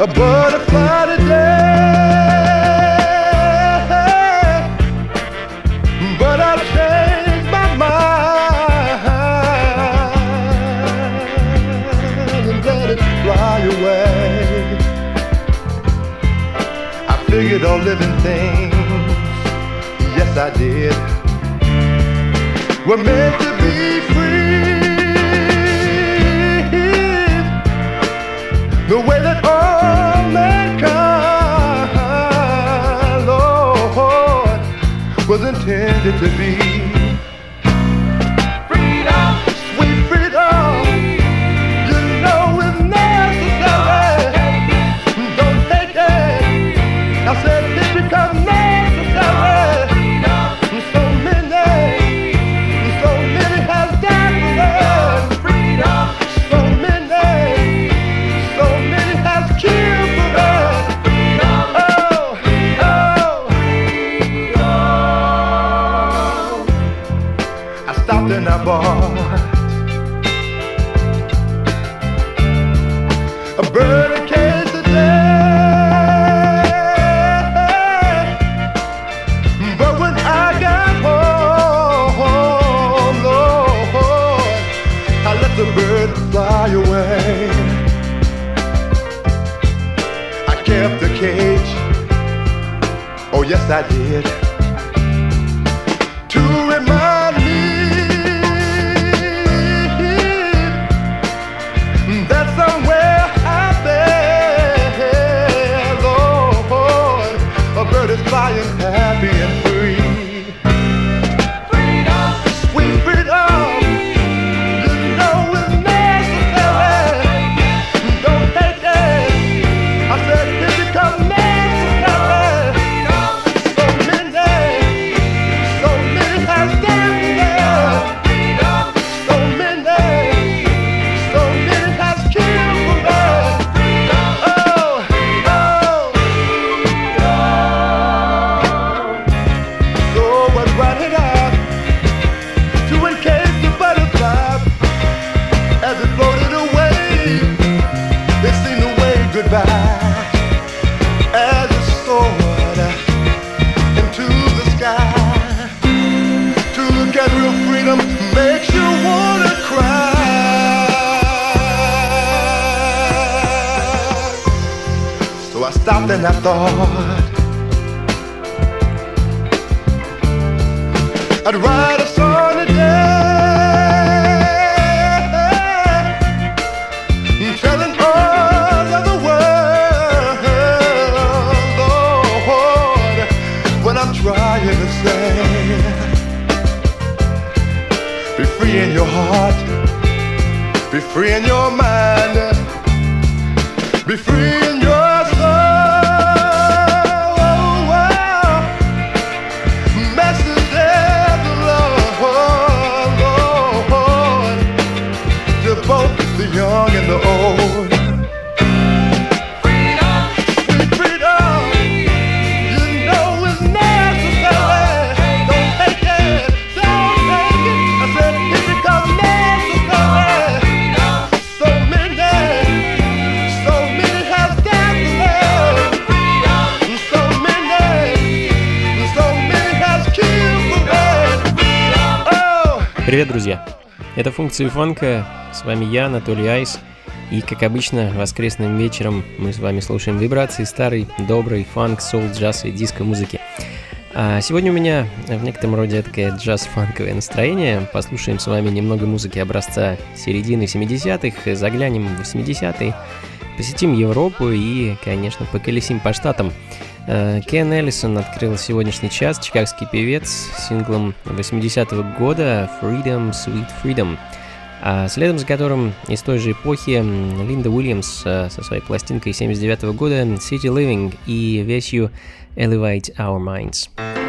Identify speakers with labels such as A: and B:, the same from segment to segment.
A: a butterfly today, but I changed my mind and let it fly away. I figured on living things, yes I did. We're meant to be free. The way that all mankind, Lord, oh, was intended to be. Free in your heart, be free in your mind, be free
B: Привет, друзья! Это функции фанка, с вами я, Анатолий Айс, и, как обычно, воскресным вечером мы с вами слушаем вибрации старой, доброй фанк, соул, джаз и диско-музыки. А сегодня у меня в некотором роде такое джаз-фанковое настроение. Послушаем с вами немного музыки образца середины 70-х, заглянем в 80-е, посетим Европу и, конечно, поколесим по штатам. Э, Кен Эллисон открыл сегодняшний час, чикагский певец с синглом 80-го года «Freedom, Sweet Freedom».
C: А следом за которым из той же эпохи Линда Уильямс э, со своей пластинкой 79 года City Living и вещью Elevate Our Minds.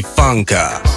D: Funka.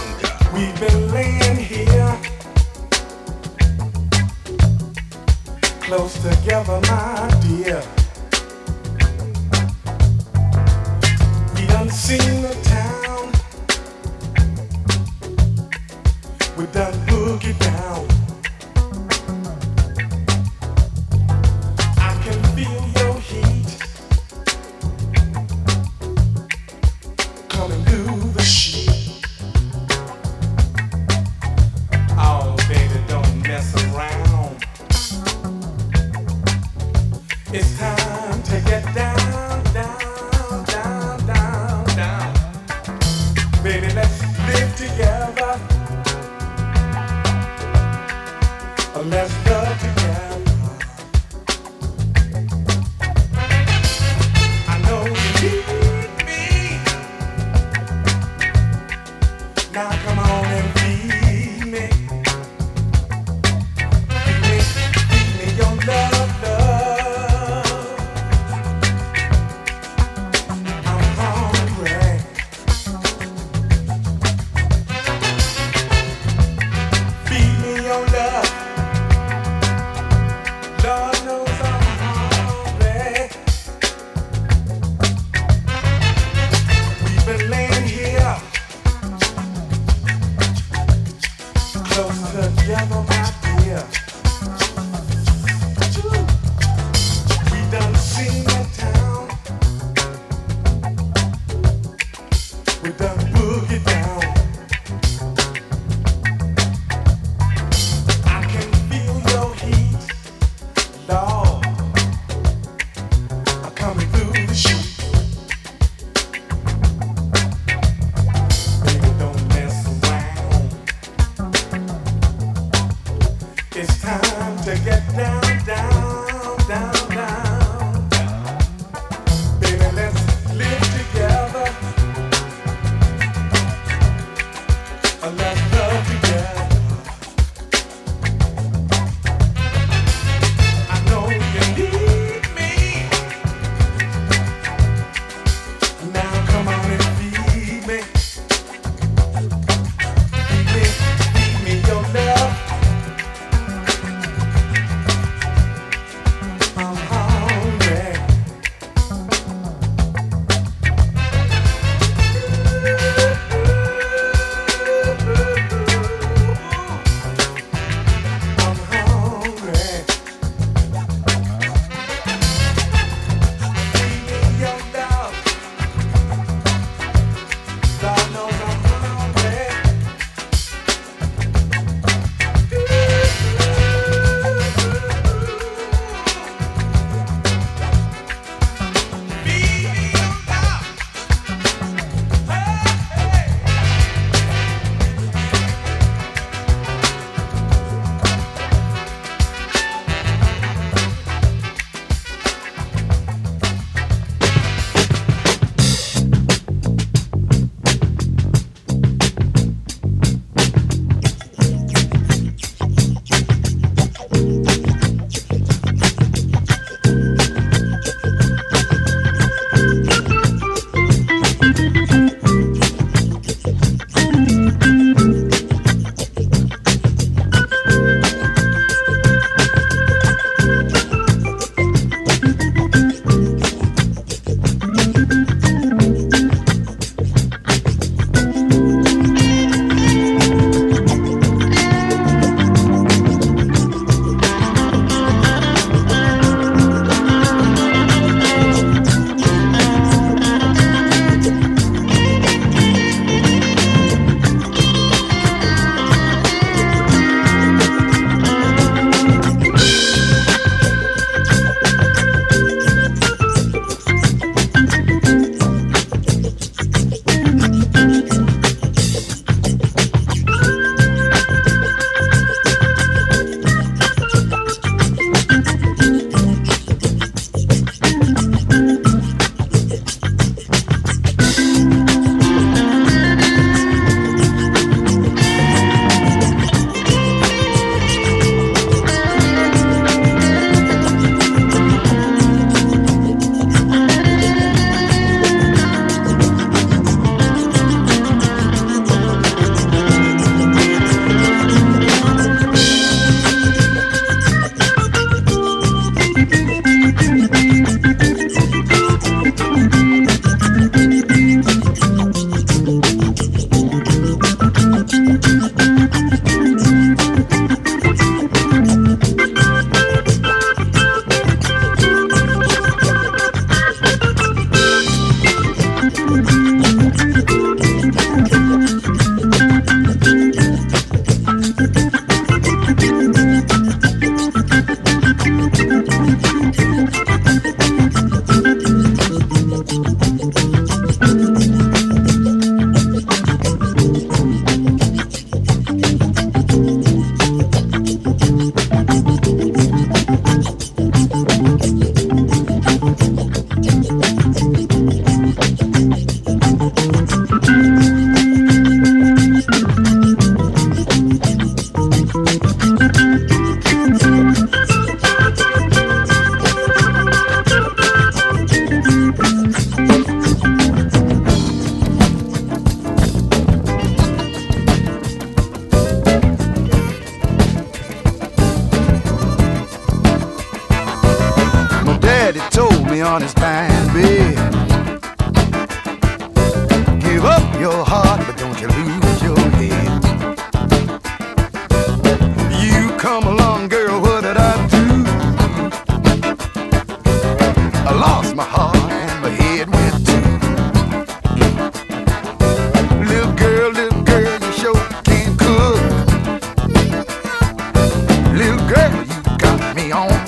E: on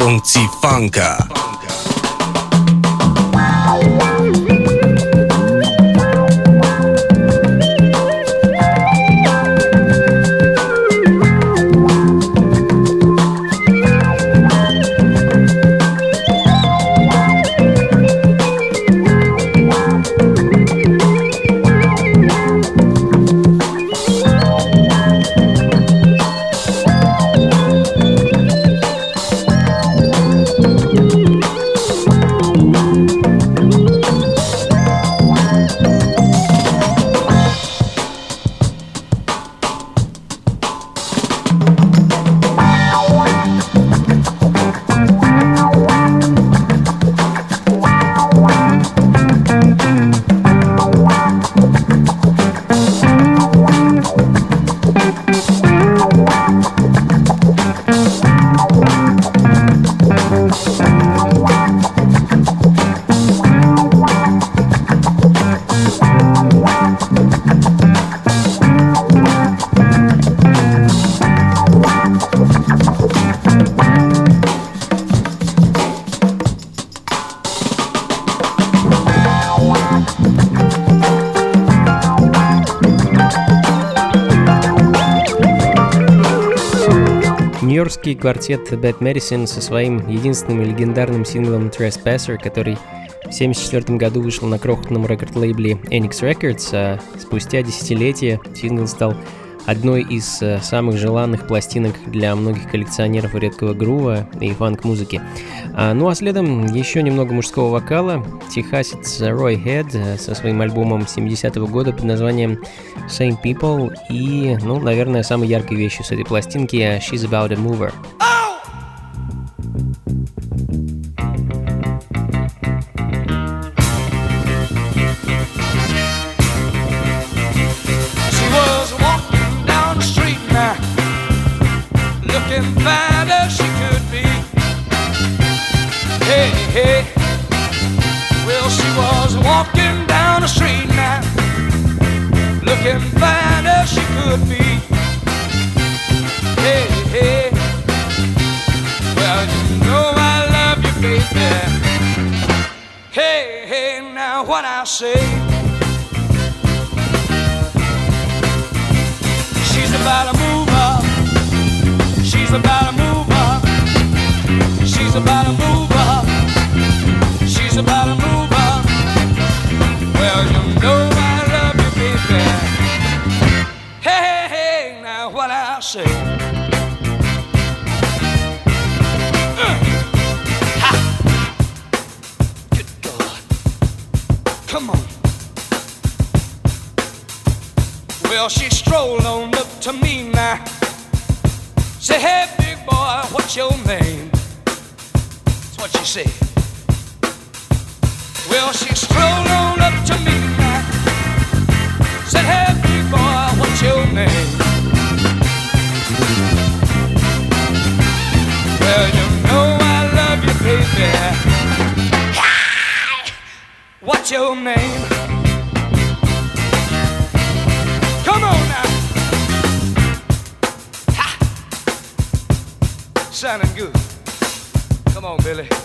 E: Funky
C: Funka.
B: Квартет Bad Medicine со своим единственным легендарным синглом Trespasser, который в 1974 году вышел на крохотном рекорд-лейбле Enix Records, а спустя десятилетия сингл стал одной из э, самых желанных пластинок для многих коллекционеров редкого грува и фанк-музыки. А, ну а следом еще немного мужского вокала. Техасец Рой Хед э, со своим альбомом 70-го года под названием Same People и, ну, наверное, самой яркой вещью с этой пластинки She's About a Mover.
F: your name. Come on now. Ha! Sounding good. Come on, Billy.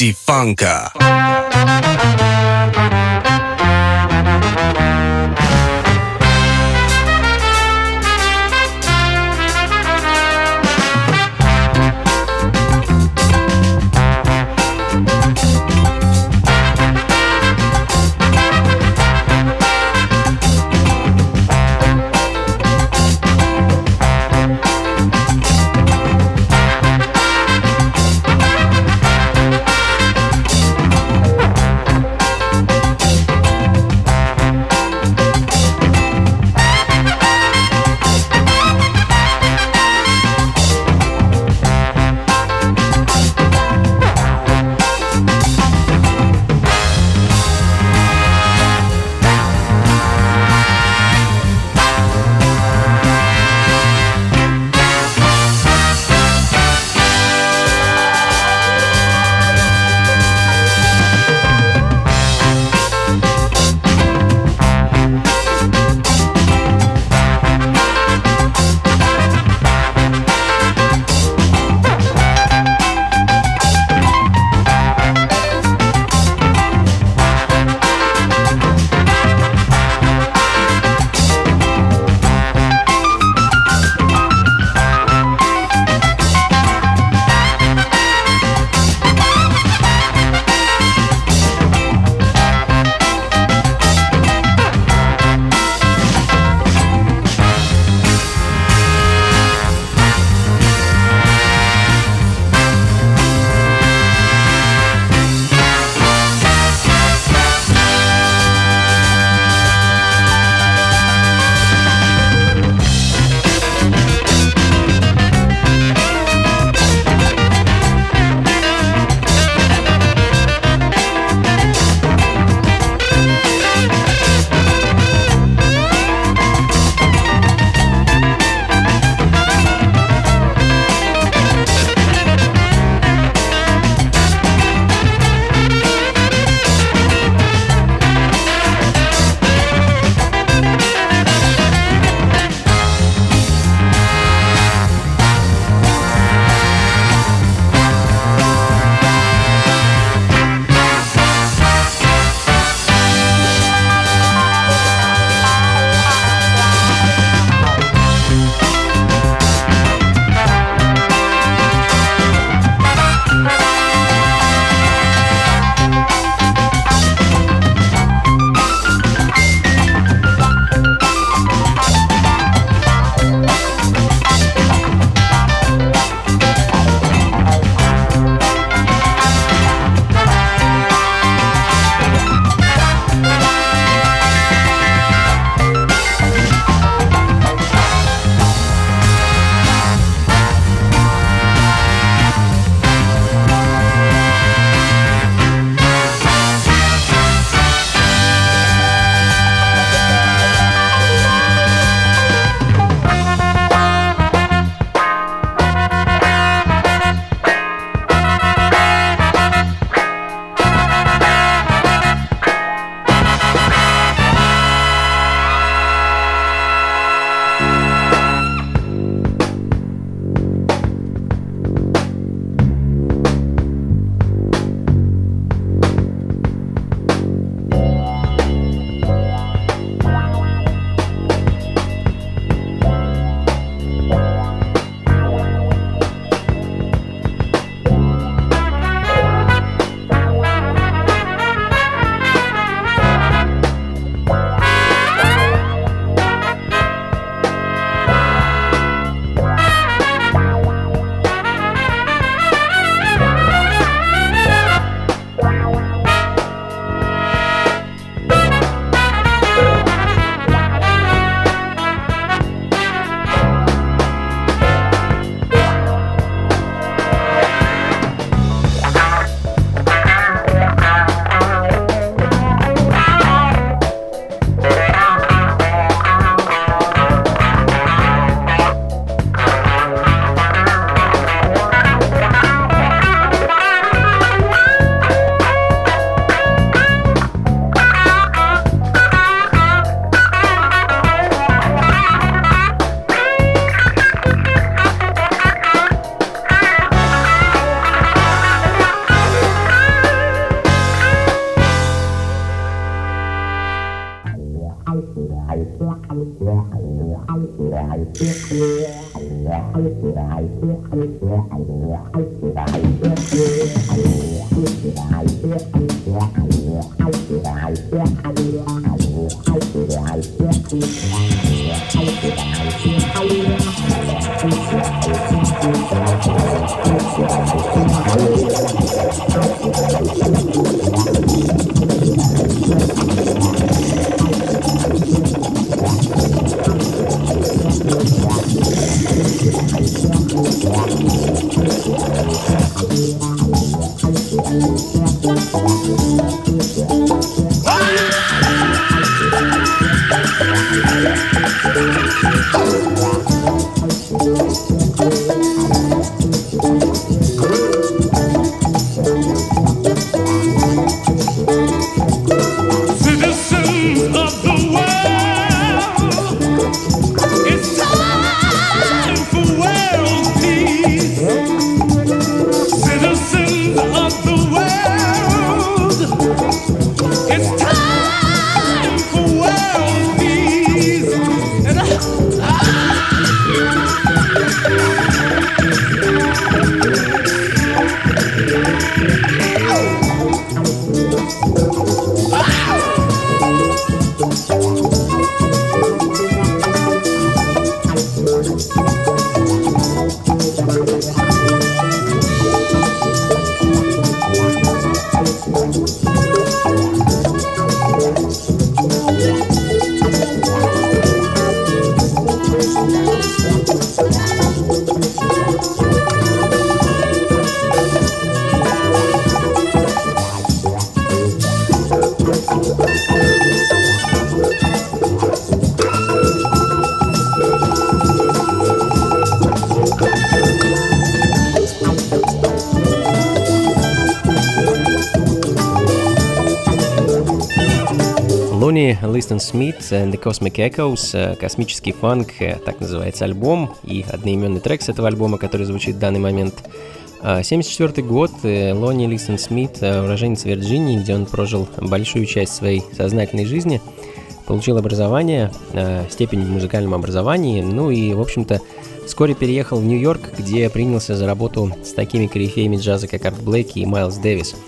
C: Sifanka. Oh,
B: Листон Смит and the Cosmic Echoes, э, космический фанк, э, так называется альбом, и одноименный трек с этого альбома, который звучит в данный момент. 1974 год, э, Лони Листон Смит, уроженец Вирджинии, где он прожил большую часть своей сознательной жизни, получил образование, степень в музыкальном образовании, ну и, в общем-то, вскоре переехал в Нью-Йорк, где принялся за работу с такими корифеями джаза, как Арт Блэк и Майлз Дэвис –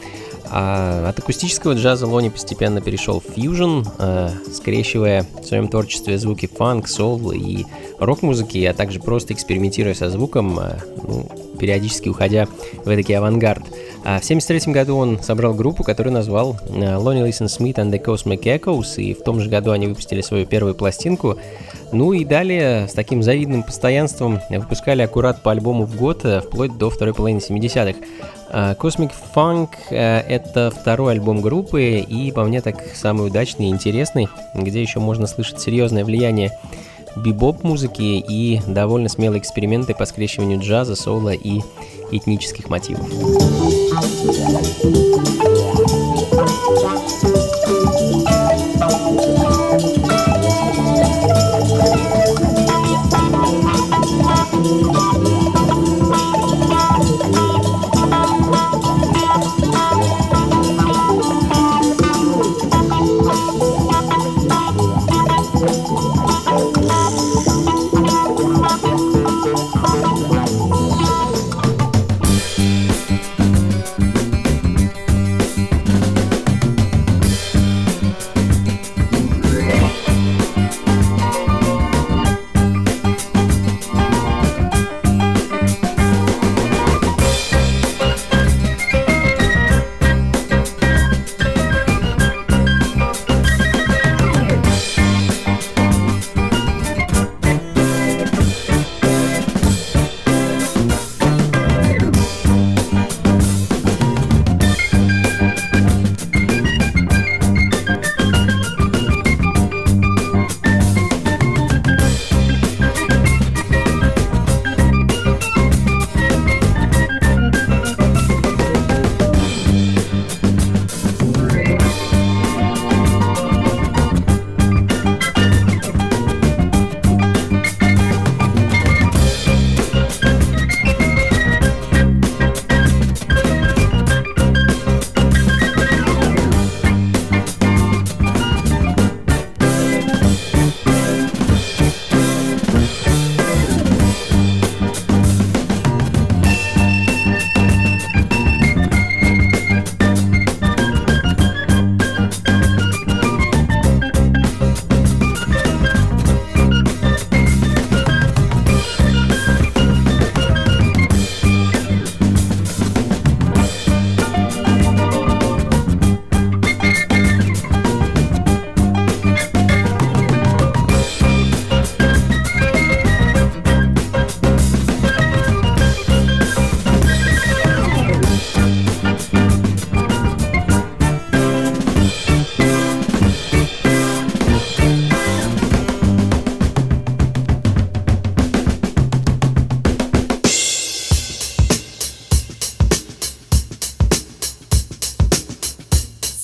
B: а от акустического джаза Лони постепенно перешел в фьюжн, э, скрещивая в своем творчестве звуки фанк, сол и рок-музыки, а также просто экспериментируя со звуком, э, ну, периодически уходя в эдакий авангард. А в 1973 году он собрал группу, которую назвал Lonnie Listen Smith and the Cosmic Echoes, и в том же году они выпустили свою первую пластинку. Ну и далее с таким завидным постоянством выпускали аккурат по альбому в год, э, вплоть до второй половины 70-х. А, Cosmic Funk э, — это второй альбом группы и, по мне, так самый удачный и интересный, где еще можно слышать серьезное влияние бибоп музыки и довольно смелые эксперименты по скрещиванию джаза, соло и этнических мотивов.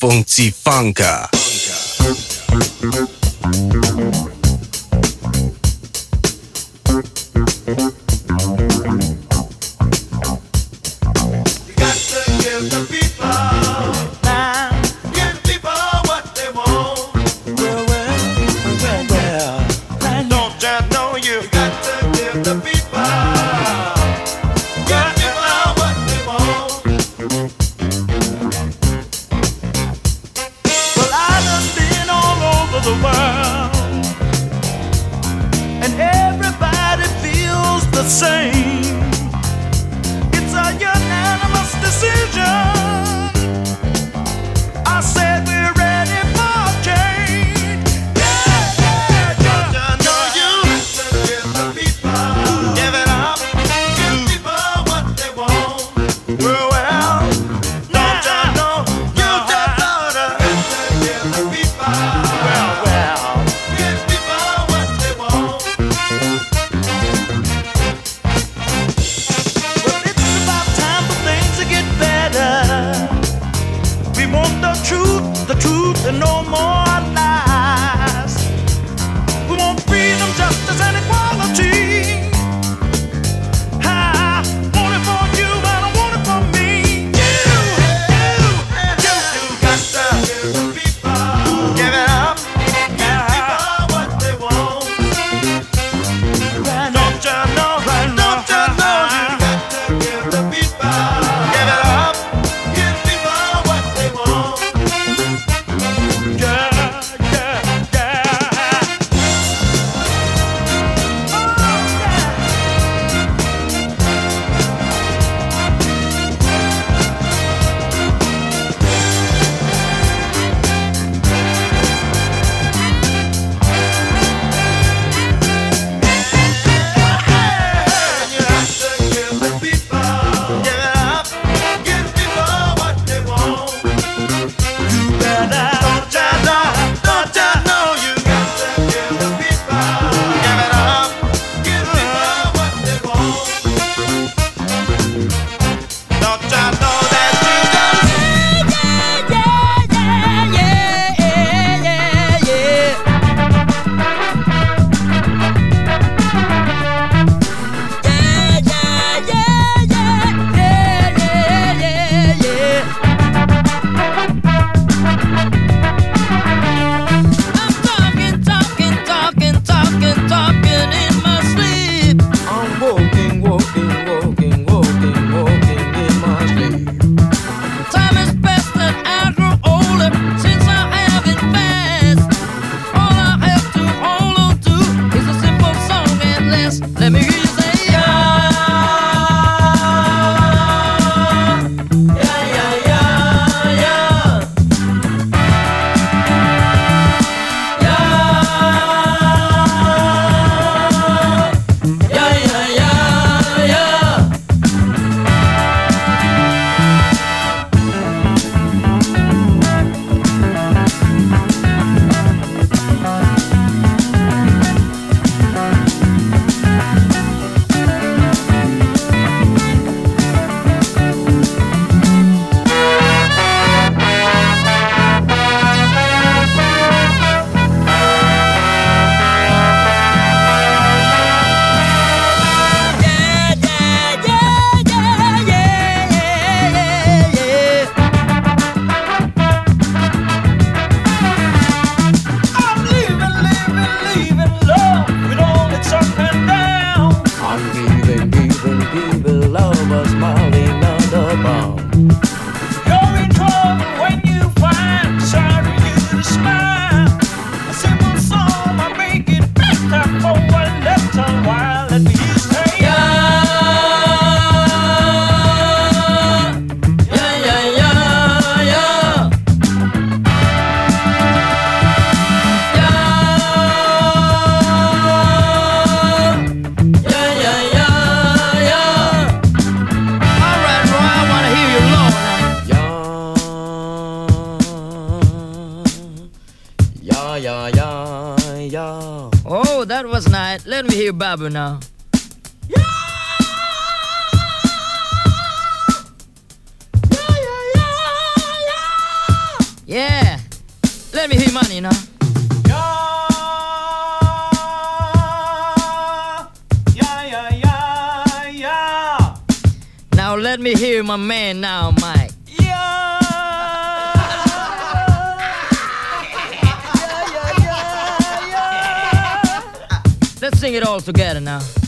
G: 控制房价。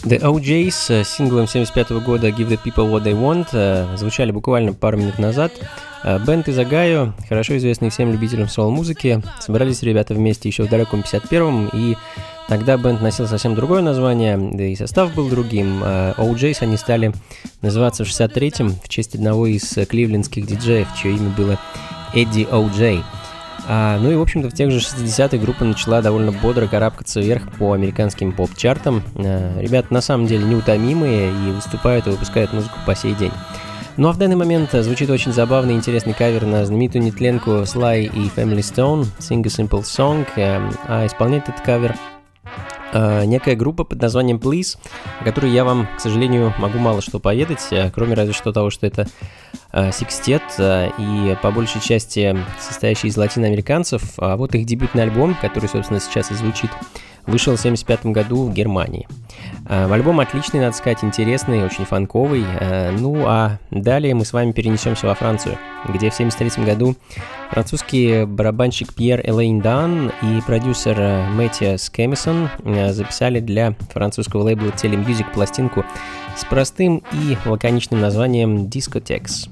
G: The
B: OJs с синглом 75 года Give the People What They Want э, звучали буквально пару минут назад. Э, Бенд из Огайо, хорошо известный всем любителям соло-музыки, собрались ребята вместе еще в далеком 51-м, и тогда бенд носил совсем другое название, да и состав был другим. Э, OJs они стали называться в 63-м в честь одного из э, кливлендских диджеев, чье имя было Эдди О'Джей. А, ну и, в общем-то, в тех же 60-х группа начала довольно бодро карабкаться вверх по американским поп-чартам. А, ребята на самом деле неутомимые и выступают и выпускают музыку по сей день. Ну а в данный момент а, звучит очень забавный и интересный кавер на знаменитую нетленку Sly и Family Stone Sing a Simple Song, а, а исполняет этот кавер э, некая группа под названием Please, о которой я вам, к сожалению, могу мало что поведать, э, кроме разве что того, что это э, секстет э, и по большей части состоящий из латиноамериканцев. А вот их дебютный альбом, который, собственно, сейчас и звучит, вышел в 1975 году в Германии. Э, Альбом отличный, надо сказать, интересный, очень фанковый. Э, Ну а далее мы с вами перенесемся во Францию, где в 1973 году французский барабанщик Пьер Элейн Дан и продюсер э, Мэттиас Кэмисон э, записали для французского лейбла Telemusic пластинку с простым и лаконичным названием Discotex.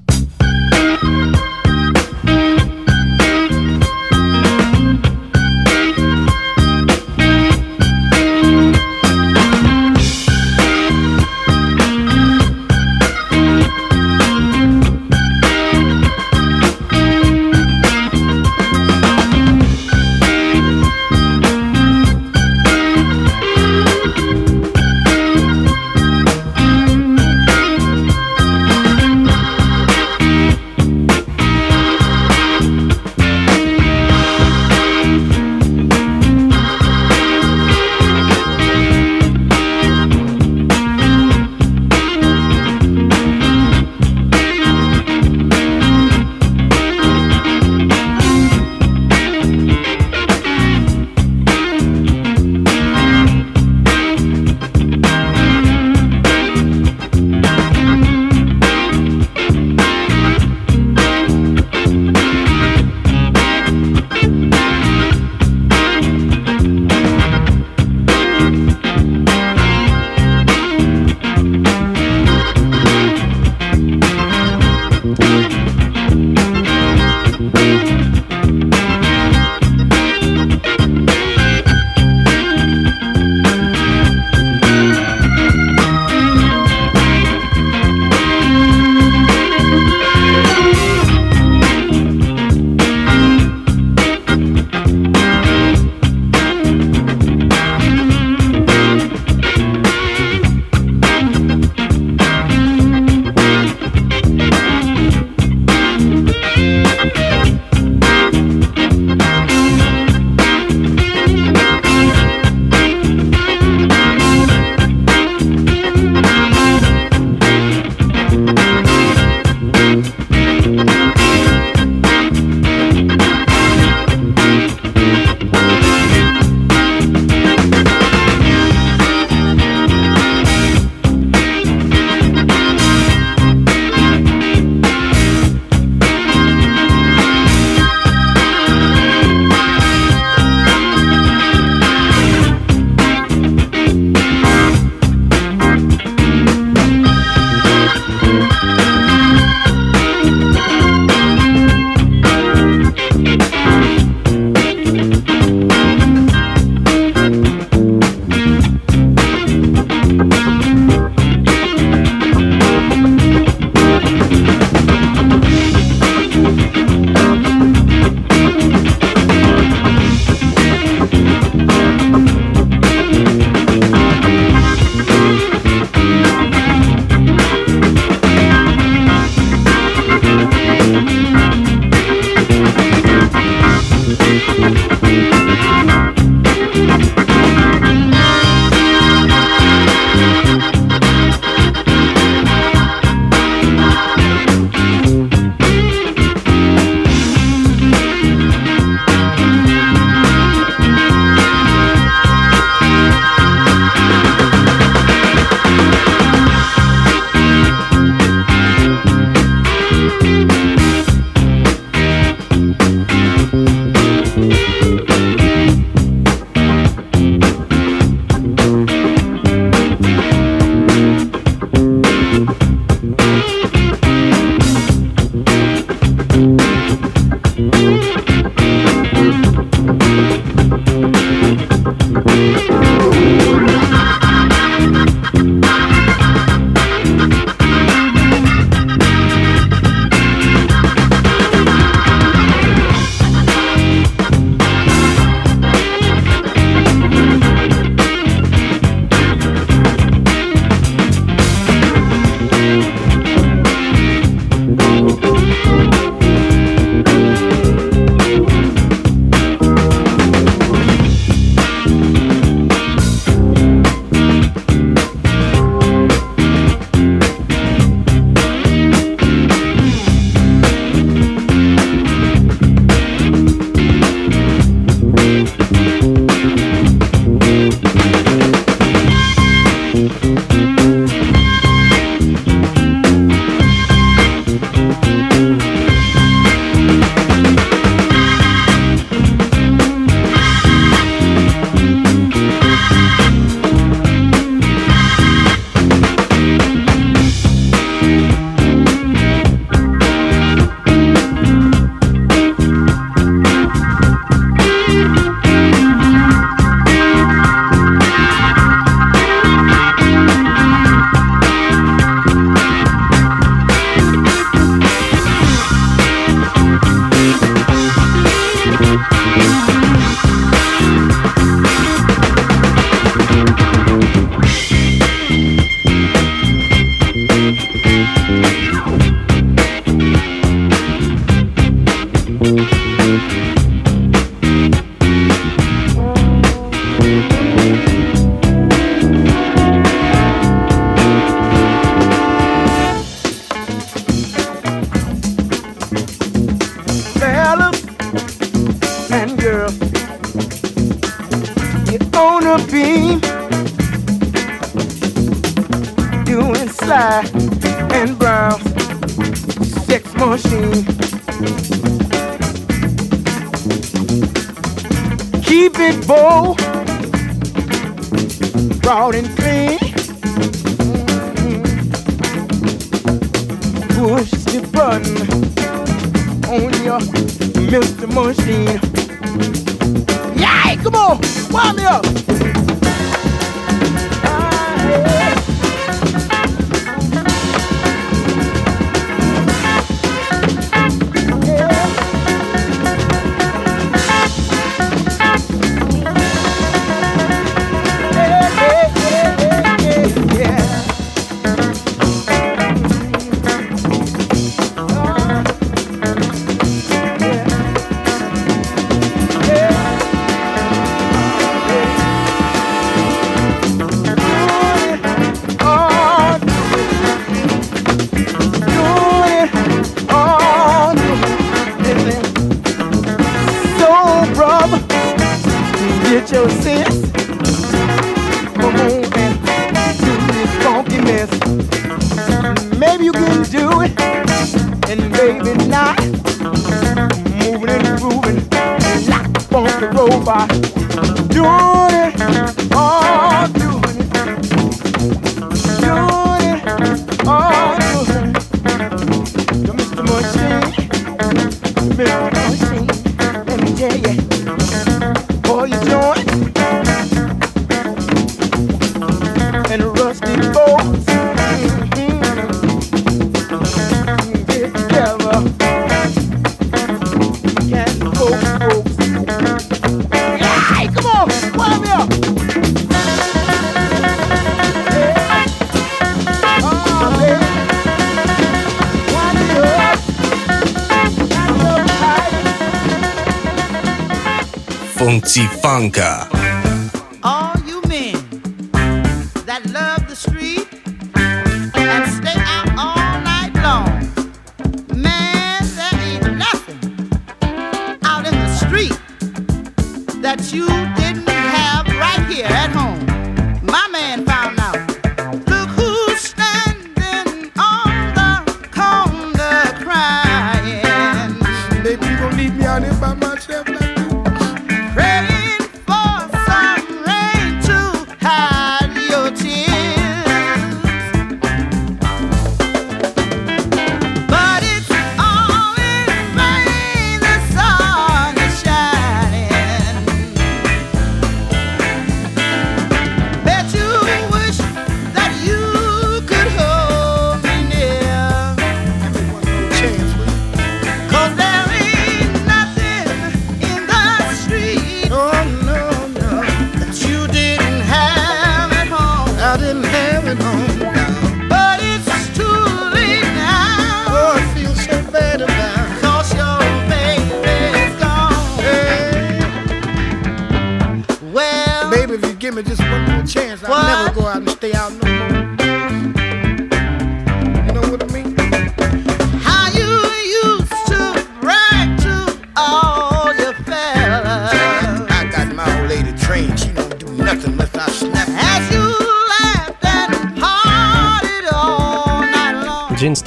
C: Funka.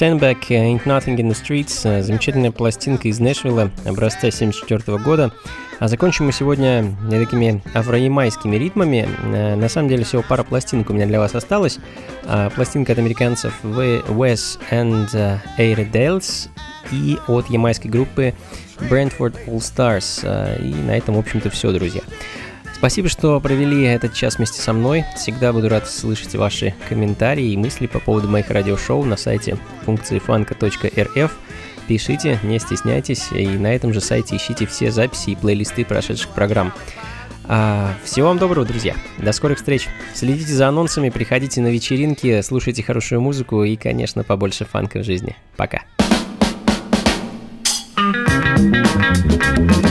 H: Steinbeck Ain't Nothing in the
B: Streets, э, замечательная пластинка из Нэшвилла образца 74 года. А закончим мы сегодня э, такими афроямайскими ритмами. Э, на самом деле всего пара пластинок у меня для вас осталось. А, пластинка от американцев Wes and Air Dales и от ямайской группы Brentford All Stars. И на этом, в общем-то, все, друзья. Спасибо, что провели этот час вместе со мной. Всегда буду рад слышать ваши комментарии и мысли по поводу моих радиошоу на сайте функции funko.rf. Пишите, не стесняйтесь, и на этом же сайте ищите все записи и плейлисты прошедших программ. А, всего вам доброго, друзья. До скорых встреч. Следите за анонсами, приходите на вечеринки, слушайте хорошую музыку и, конечно, побольше фанка в жизни. Пока.
I: thank you